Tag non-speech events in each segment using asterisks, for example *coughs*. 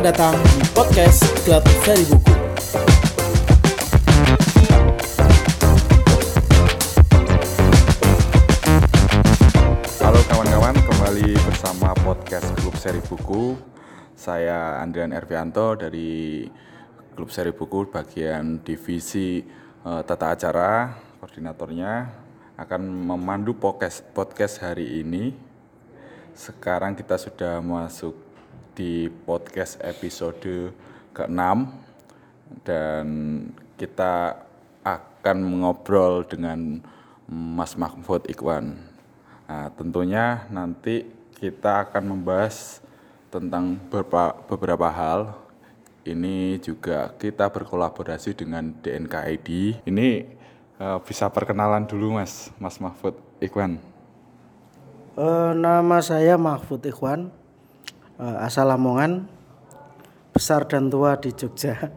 Selamat datang di podcast Klub Seri Buku. Halo kawan-kawan, kembali bersama podcast Klub Seri Buku. Saya Andrian Ervianto dari Klub Seri Buku bagian divisi eh, tata acara, koordinatornya akan memandu podcast podcast hari ini. Sekarang kita sudah masuk di podcast episode ke-6 dan kita akan mengobrol dengan Mas Mahfud Ikwan. Nah, tentunya nanti kita akan membahas tentang beberapa, beberapa hal. Ini juga kita berkolaborasi dengan DNKID. Ini eh, bisa perkenalan dulu Mas, Mas Mahfud Ikwan. Eh, nama saya Mahfud Ikhwan, eh, asal Lamongan, besar dan tua di Jogja.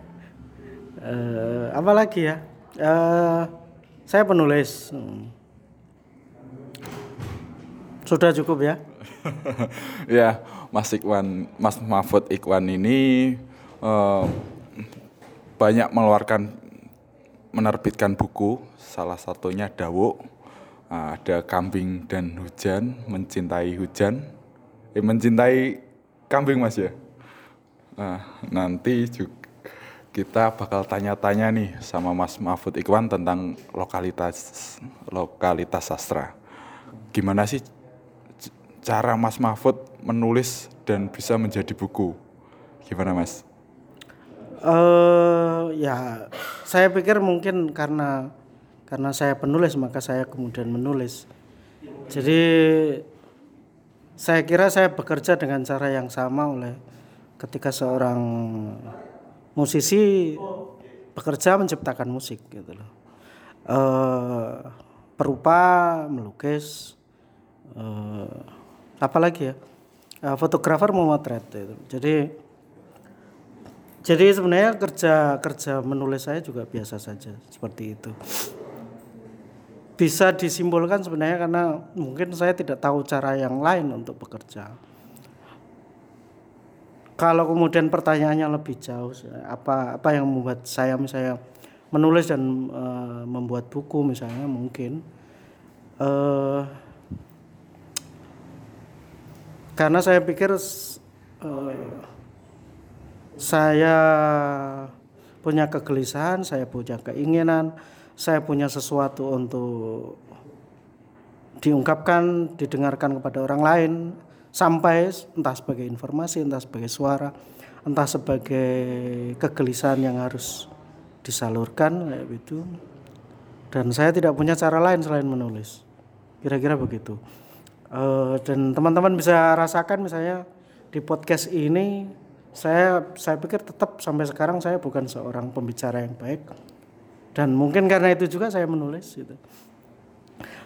Eh, apa lagi ya? Eh, saya penulis. Hmm. Sudah cukup ya? *laughs* ya, Mas Ikwan, Mas Mahfud Ikwan ini eh, banyak mengeluarkan menerbitkan buku, salah satunya Dawo. Ada Kambing dan Hujan, Mencintai Hujan. Eh, mencintai kambing Mas ya. Nah, nanti juga kita bakal tanya-tanya nih sama Mas Mahfud Ikwan tentang lokalitas lokalitas sastra. Gimana sih cara Mas Mahfud menulis dan bisa menjadi buku? Gimana Mas? Eh, ya, saya pikir mungkin karena karena saya penulis maka saya kemudian menulis. Jadi saya kira saya bekerja dengan cara yang sama oleh ketika seorang musisi bekerja menciptakan musik gitu loh. Eh, perupa melukis eh, apa lagi ya? Eh, fotografer memotret gitu. Jadi jadi sebenarnya kerja kerja menulis saya juga biasa saja seperti itu. Bisa disimpulkan sebenarnya karena mungkin saya tidak tahu cara yang lain untuk bekerja. Kalau kemudian pertanyaannya lebih jauh, apa apa yang membuat saya misalnya menulis dan eh, membuat buku misalnya mungkin eh karena saya pikir eh, saya punya kegelisahan, saya punya keinginan, saya punya sesuatu untuk diungkapkan, didengarkan kepada orang lain sampai entah sebagai informasi, entah sebagai suara, entah sebagai kegelisahan yang harus disalurkan kayak gitu. Dan saya tidak punya cara lain selain menulis. Kira-kira begitu. Eh, dan teman-teman bisa rasakan misalnya di podcast ini saya saya pikir tetap sampai sekarang saya bukan seorang pembicara yang baik dan mungkin karena itu juga saya menulis gitu.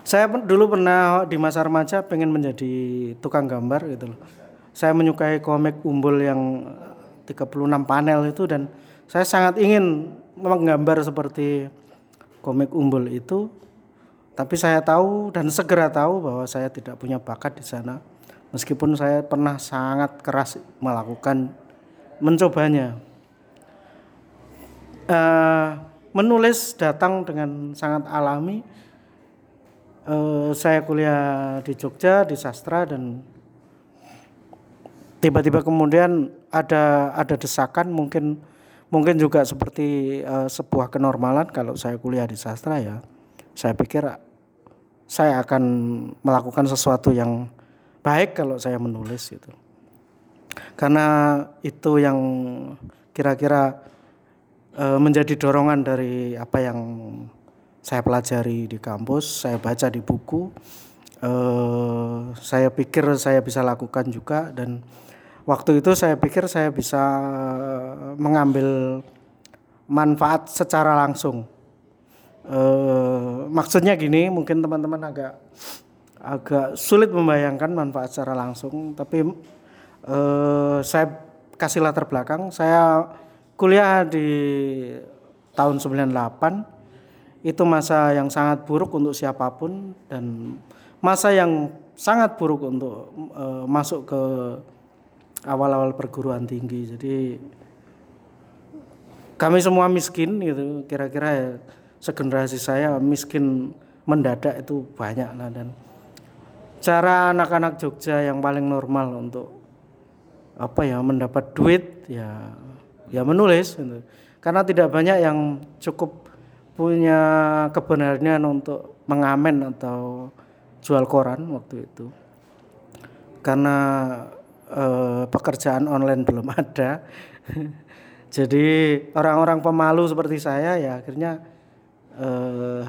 Saya dulu pernah di masa remaja pengen menjadi tukang gambar gitu loh. Saya menyukai komik umbul yang 36 panel itu dan saya sangat ingin menggambar seperti komik umbul itu. Tapi saya tahu dan segera tahu bahwa saya tidak punya bakat di sana. Meskipun saya pernah sangat keras melakukan mencobanya. Eh, menulis datang dengan sangat alami. Eh, saya kuliah di Jogja di sastra dan tiba-tiba kemudian ada ada desakan mungkin mungkin juga seperti eh, sebuah kenormalan kalau saya kuliah di sastra ya. Saya pikir saya akan melakukan sesuatu yang baik kalau saya menulis gitu. Karena itu yang kira-kira eh, menjadi dorongan dari apa yang saya pelajari di kampus, saya baca di buku, eh, saya pikir saya bisa lakukan juga dan waktu itu saya pikir saya bisa mengambil manfaat secara langsung. Eh, maksudnya gini, mungkin teman-teman agak agak sulit membayangkan manfaat secara langsung, tapi saya kasih latar belakang. Saya kuliah di tahun 98 itu masa yang sangat buruk untuk siapa pun dan masa yang sangat buruk untuk eh, masuk ke awal-awal perguruan tinggi. Jadi kami semua miskin gitu. Kira-kira ya segenerasi saya miskin mendadak itu banyak lah dan cara anak-anak Jogja yang paling normal untuk apa ya mendapat duit ya ya menulis gitu. Karena tidak banyak yang cukup punya keberanian untuk mengamen atau jual koran waktu itu. Karena eh, pekerjaan online belum ada. *laughs* Jadi orang-orang pemalu seperti saya ya akhirnya eh,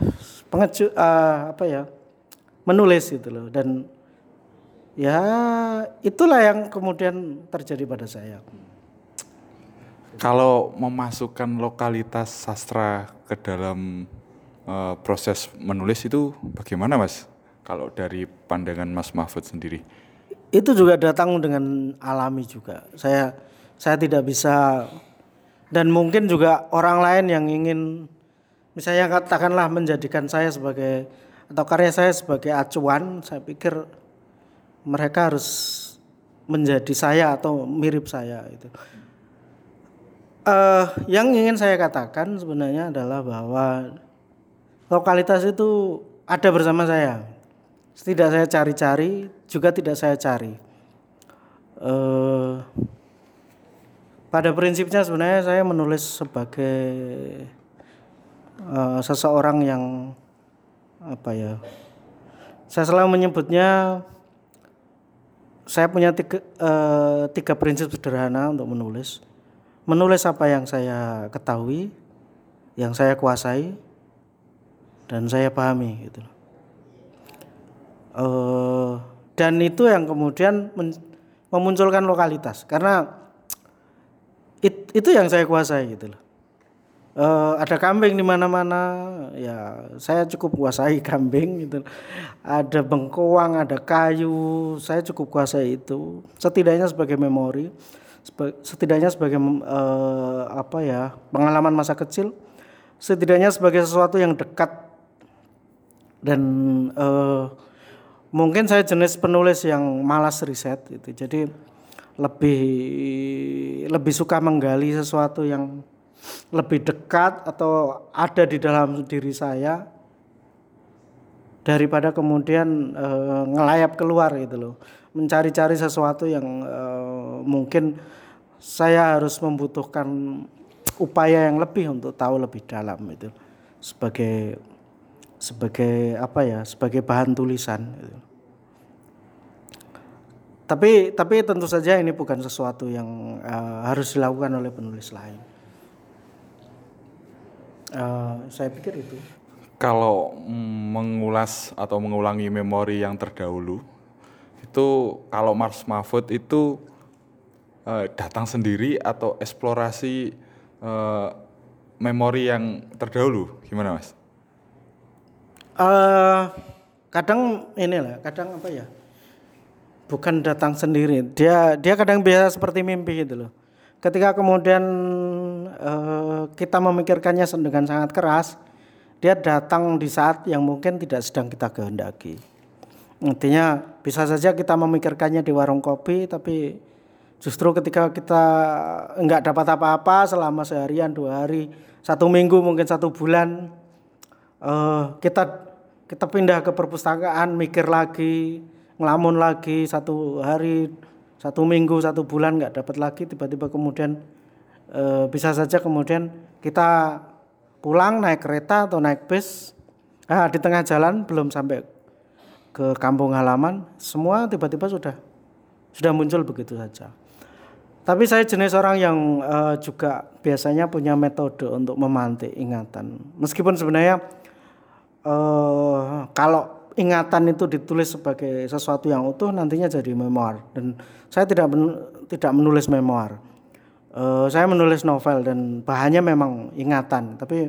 pengeju eh, apa ya menulis gitu loh dan ya itulah yang kemudian terjadi pada saya. Kalau memasukkan lokalitas sastra ke dalam uh, proses menulis itu bagaimana Mas? Kalau dari pandangan Mas Mahfud sendiri? Itu juga datang dengan alami juga. Saya saya tidak bisa dan mungkin juga orang lain yang ingin misalnya katakanlah menjadikan saya sebagai atau karya saya sebagai acuan, saya pikir mereka harus menjadi saya atau mirip saya itu. Uh, yang ingin saya katakan sebenarnya adalah bahwa lokalitas itu ada bersama saya. Tidak saya cari-cari, juga tidak saya cari. Uh, pada prinsipnya sebenarnya saya menulis sebagai uh, seseorang yang apa ya? Saya selalu menyebutnya saya punya tiga, uh, tiga prinsip sederhana untuk menulis menulis apa yang saya ketahui, yang saya kuasai, dan saya pahami gitu. Uh, dan itu yang kemudian memunculkan lokalitas karena it, itu yang saya kuasai gitu. Uh, ada kambing di mana-mana, ya saya cukup kuasai *laughs* kambing gitu. Ada bengkoang, ada kayu, saya cukup kuasai itu. Setidaknya sebagai memori setidaknya sebagai uh, apa ya pengalaman masa kecil setidaknya sebagai sesuatu yang dekat. Dan uh, mungkin saya jenis penulis yang malas riset itu jadi lebih lebih suka menggali sesuatu yang lebih dekat atau ada di dalam diri saya daripada kemudian e, ngelayap keluar gitu loh mencari-cari sesuatu yang e, mungkin saya harus membutuhkan upaya yang lebih untuk tahu lebih dalam itu. Sebagai sebagai apa ya sebagai bahan tulisan gitu. tapi tapi tentu saja ini bukan sesuatu yang uh, harus dilakukan oleh penulis lain. Uh, saya pikir itu. Kalau mengulas atau mengulangi memori yang terdahulu itu kalau Mars Mahfud itu uh, datang sendiri atau eksplorasi uh, memori yang terdahulu? Gimana mas? Uh, kadang inilah kadang apa ya? Bukan datang sendiri. Dia dia kadang biasa seperti mimpi gitu loh. Ketika kemudian uh, kita memikirkannya dengan sangat keras dia datang di saat yang mungkin tidak sedang kita kehendaki intinya bisa saja kita memikirkannya di warung kopi tapi Justru ketika kita enggak dapat apa-apa selama seharian, dua hari, satu minggu, mungkin satu bulan, uh, kita kita pindah ke perpustakaan, mikir lagi, ngelamun lagi satu hari, satu minggu, satu bulan nggak dapat lagi, tiba-tiba kemudian uh, bisa saja kemudian kita pulang naik kereta atau naik bis, ah, di tengah jalan belum sampai ke kampung halaman, semua tiba-tiba sudah sudah muncul begitu saja. Tapi saya jenis orang yang uh, juga biasanya punya metode untuk memantik ingatan. Meskipun sebenarnya uh, kalau ingatan itu ditulis sebagai sesuatu yang utuh nantinya jadi memoir dan saya tidak men tidak menulis memoir. Uh, saya menulis novel dan bahannya memang ingatan, tapi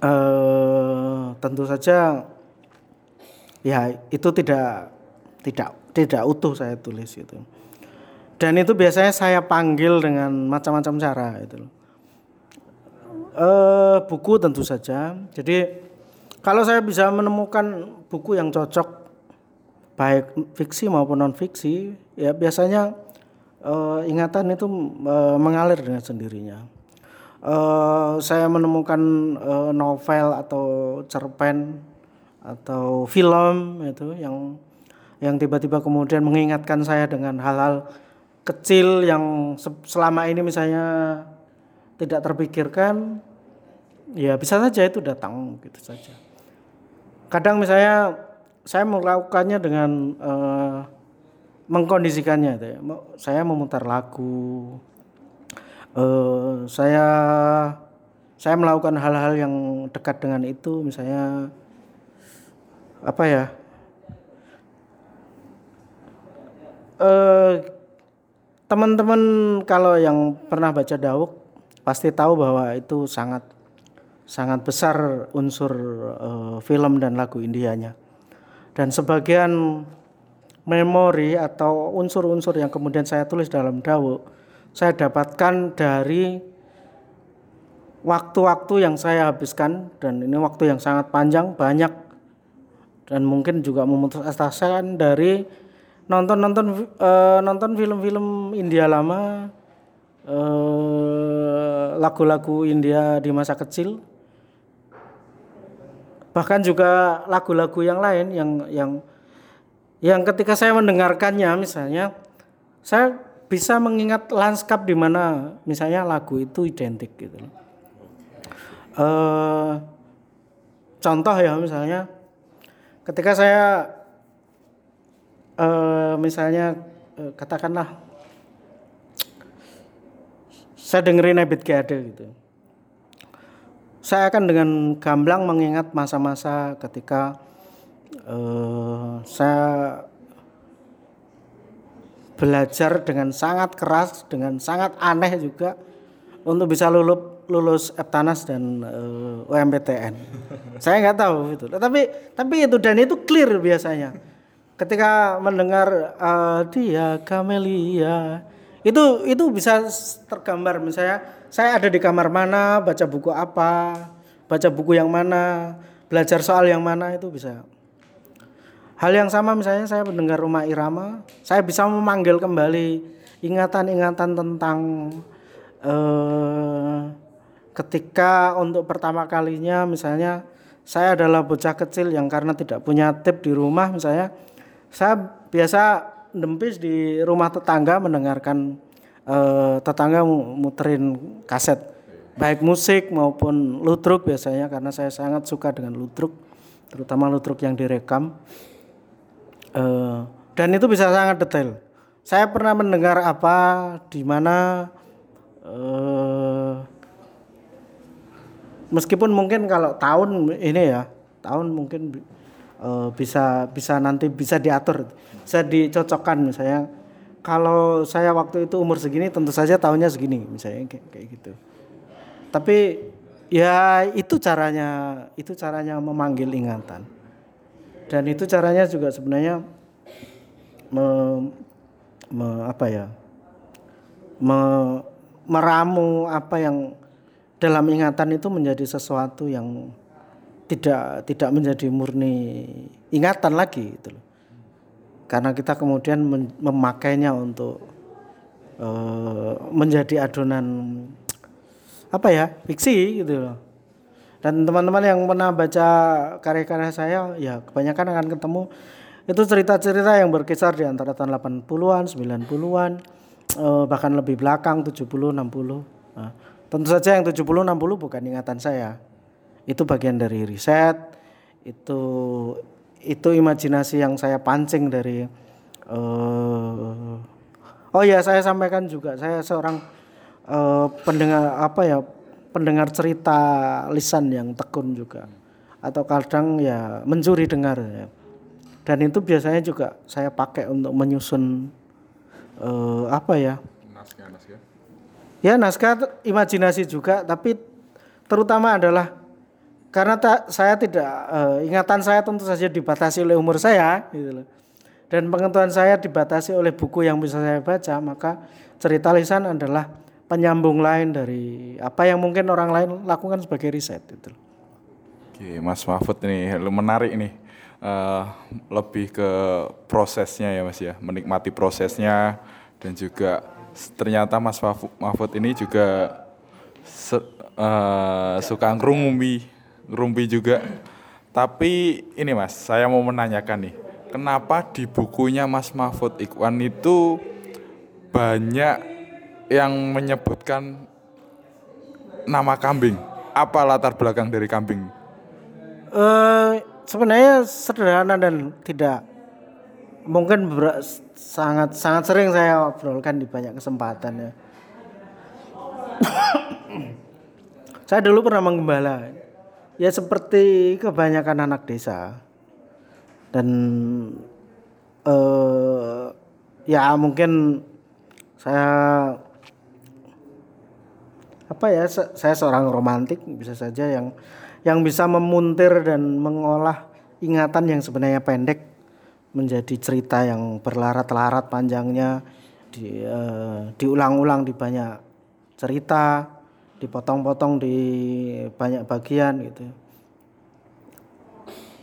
uh, tentu saja ya itu tidak tidak tidak utuh saya tulis itu dan itu biasanya saya panggil dengan macam-macam cara itu e, buku tentu saja. Jadi kalau saya bisa menemukan buku yang cocok baik fiksi maupun non fiksi ya biasanya eh, ingatan itu eh, mengalir dengan sendirinya. Eh, saya menemukan eh, novel atau cerpen atau film itu yang yang tiba-tiba kemudian mengingatkan saya dengan hal-hal kecil yang se- selama ini misalnya tidak terpikirkan ya bisa saja itu datang gitu saja kadang misalnya saya melakukannya dengan eh, mengkondisikannya gitu ya. Saya memutar lagu eh, saya saya melakukan hal-hal yang dekat dengan itu misalnya apa ya eh teman-teman kalau yang pernah baca Dauk pasti tahu bahwa itu sangat sangat besar unsur eh, film dan lagu Indianya. Dan sebagian memori atau unsur-unsur yang kemudian saya tulis dalam Dauk saya dapatkan dari waktu-waktu yang saya habiskan dan ini waktu yang sangat panjang banyak dan mungkin juga memutus asakan dari nonton-nonton eh, nonton film-film India lama eh, lagu-lagu India di masa kecil bahkan juga lagu-lagu yang lain yang yang yang ketika saya mendengarkannya misalnya saya bisa mengingat lanskap di mana misalnya lagu itu identik gitu. Eh, contoh ya misalnya ketika saya eh, misalnya eh, katakanlah saya dengerin Ebit Gade gitu. Saya akan dengan gamblang mengingat masa-masa ketika eh, saya belajar dengan sangat keras, dengan sangat aneh juga untuk bisa lulus lulus Eptanas dan eh, UMPTN. Saya nggak tahu itu. Tapi tapi itu dan itu clear biasanya. Ketika mendengar eh, dia Kamelia itu itu bisa tergambar misalnya saya ada di kamar mana, baca buku apa, baca buku yang mana, belajar soal yang mana itu bisa. Hal yang sama misalnya saya mendengar rumah irama, saya bisa memanggil kembali ingatan-ingatan tentang eh, ketika untuk pertama kalinya misalnya saya adalah bocah kecil yang karena tidak punya tip di rumah misalnya saya biasa dempis di rumah tetangga mendengarkan eh, tetangga mu- muterin kaset baik musik maupun ludruk biasanya karena saya sangat suka dengan ludruk terutama ludruk yang direkam Eh, dan itu bisa sangat detail. Saya pernah mendengar apa di mana eh, meskipun mungkin kalau tahun ini ya tahun mungkin eh, bisa bisa nanti bisa diatur, bisa dicocokkan misalnya. Kalau saya waktu itu umur segini tentu saja tahunnya segini misalnya kayak, kayak gitu. Tapi ya itu caranya itu caranya memanggil ingatan dan itu caranya juga sebenarnya me- me- apa ya me- meramu apa yang dalam ingatan itu menjadi sesuatu yang tidak tidak menjadi murni ingatan lagi gitu loh. Karena kita kemudian memakainya untuk eh, menjadi adonan apa ya fiksi gitu loh. Dan teman-teman yang pernah baca karya-karya saya ya kebanyakan akan ketemu. Itu cerita-cerita yang berkisar di antara tahun 80-an, 90-an, eh, bahkan lebih belakang 70, 60. Nah, tentu saja yang 70, 60 bukan ingatan saya. Itu bagian dari riset, itu itu imajinasi yang saya pancing dari eh Oh ya, saya sampaikan juga saya seorang eh, pendengar apa ya pendengar cerita lisan yang tekun juga atau kadang ya mencuri dengar ya. dan itu biasanya juga saya pakai untuk menyusun eh, apa ya. Ya naskah imajinasi juga tapi terutama adalah karena tak saya tidak eh, ingatan saya tentu saja dibatasi oleh umur saya gitu loh dan pengetahuan saya dibatasi oleh buku yang bisa saya baca maka cerita lisan adalah penyambung lain dari apa yang mungkin orang lain lakukan sebagai riset gitu. Oke, Mas Mahfud ini lu menarik nih. eh, lebih ke prosesnya ya Mas ya, menikmati prosesnya dan juga ternyata Mas Mahfu- Mahfud ini juga se- eh, suka ngerumpi, ngerumpi juga. Tapi ini Mas, saya mau menanyakan nih, kenapa di bukunya Mas Mahfud Ikhwan itu banyak yang menyebutkan nama kambing? Apa latar belakang dari kambing? Eh, sebenarnya sederhana dan tidak mungkin sangat sangat sering saya obrolkan di banyak kesempatan ya. *coughs* saya dulu pernah menggembala. Ya seperti kebanyakan anak desa. Dan eh ya mungkin saya apa ya saya seorang romantik bisa saja yang yang bisa memuntir dan mengolah ingatan yang sebenarnya pendek menjadi cerita yang berlarat-larat panjangnya. Di eh, diulang-ulang di banyak cerita dipotong-potong di banyak bagian gitu.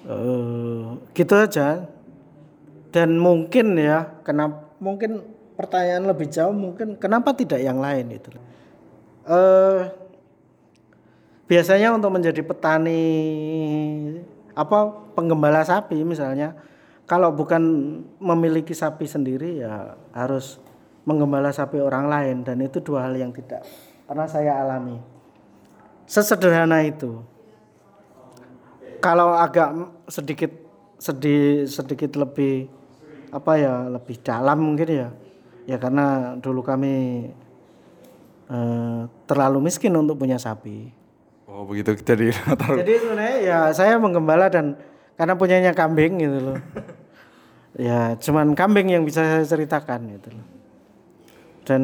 Eh, gitu aja. Dan mungkin ya kenapa mungkin pertanyaan lebih jauh mungkin kenapa tidak yang lain itu eh biasanya untuk menjadi petani apa penggembala sapi misalnya kalau bukan memiliki sapi sendiri ya harus menggembala sapi orang lain. Dan itu dua hal yang tidak pernah saya alami. Sesederhana itu. Kalau agak sedikit sedih sedikit lebih apa ya lebih dalam mungkin ya. Ya karena dulu kami eh, terlalu miskin untuk punya sapi. Oh begitu. Jadi *laughs* jadi sebenarnya ya saya menggembala dan karena punyanya kambing gitu loh ya cuman kambing yang bisa saya ceritakan gitu loh. Dan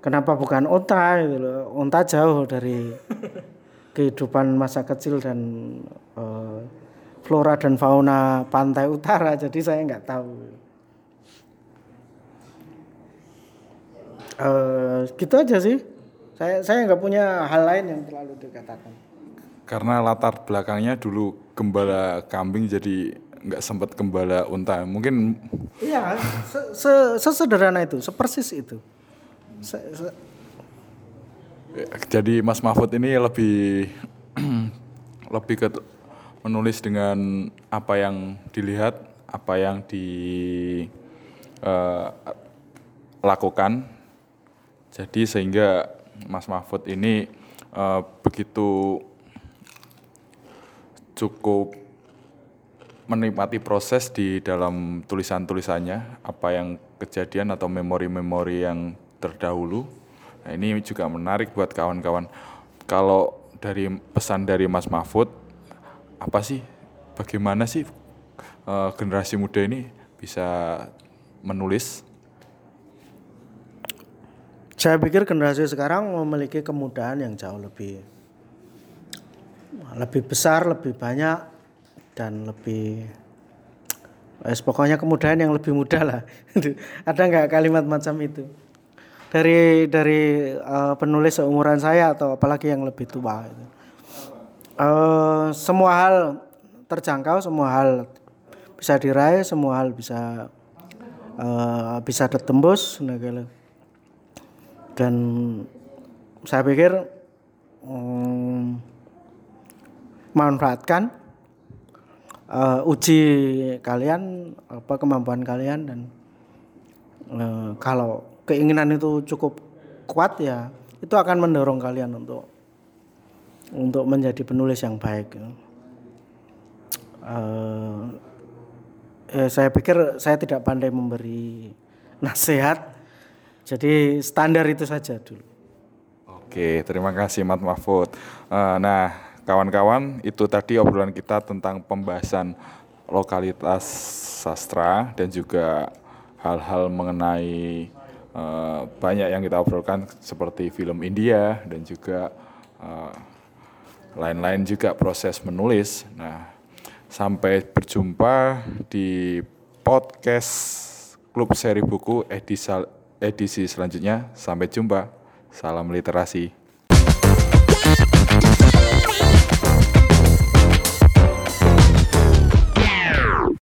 kenapa bukan unta gitu loh? Unta jauh dari *laughs* kehidupan masa kecil dan eh, flora dan fauna pantai utara. Jadi saya nggak tahu. Eh, gitu aja sih. Saya saya nggak punya hal lain yang terlalu dikatakan. Karena latar belakangnya dulu gembala kambing jadi nggak sempat gembala unta. Mungkin Iya, se- se- sesederhana itu, sepersis itu. Se- se- eh, jadi Mas Mahfud ini lebih *clears throat* lebih ke menulis dengan apa yang dilihat, apa yang dilakukan. Jadi sehingga Mas Mahfud ini eh, begitu cukup menikmati proses di dalam tulisan-tulisannya, apa yang kejadian atau memori-memori yang terdahulu. Nah, ini juga menarik buat kawan-kawan. Kalau dari pesan dari Mas Mahfud, apa sih, bagaimana sih eh, generasi muda ini bisa menulis? Saya pikir generasi sekarang memiliki kemudahan yang jauh lebih lebih besar, lebih banyak dan lebih eh, pokoknya kemudahan yang lebih mudah lah. *laughs* Ada nggak kalimat macam itu? Dari dari eh, penulis seumuran saya atau apalagi yang lebih tua. gitu. Eh, semua hal terjangkau, semua hal bisa diraih, semua hal bisa eh, bisa ditembus. nah, gitu dan saya pikir mm, manfaatkan eh, uji kalian apa kemampuan kalian dan eh, kalau keinginan itu cukup kuat ya itu akan mendorong kalian untuk untuk menjadi penulis yang baik Eh, eh, saya pikir saya tidak pandai memberi nasihat jadi standar itu saja dulu. Oke, terima kasih Mat Mahfud. Eh, nah, kawan-kawan, itu tadi obrolan kita tentang pembahasan lokalitas sastra dan juga hal-hal mengenai eh, banyak yang kita obrolkan seperti film India dan juga eh, lain-lain juga proses menulis. Nah, sampai berjumpa di podcast Klub Seri Buku edisi edisi selanjutnya. Sampai jumpa. Salam literasi.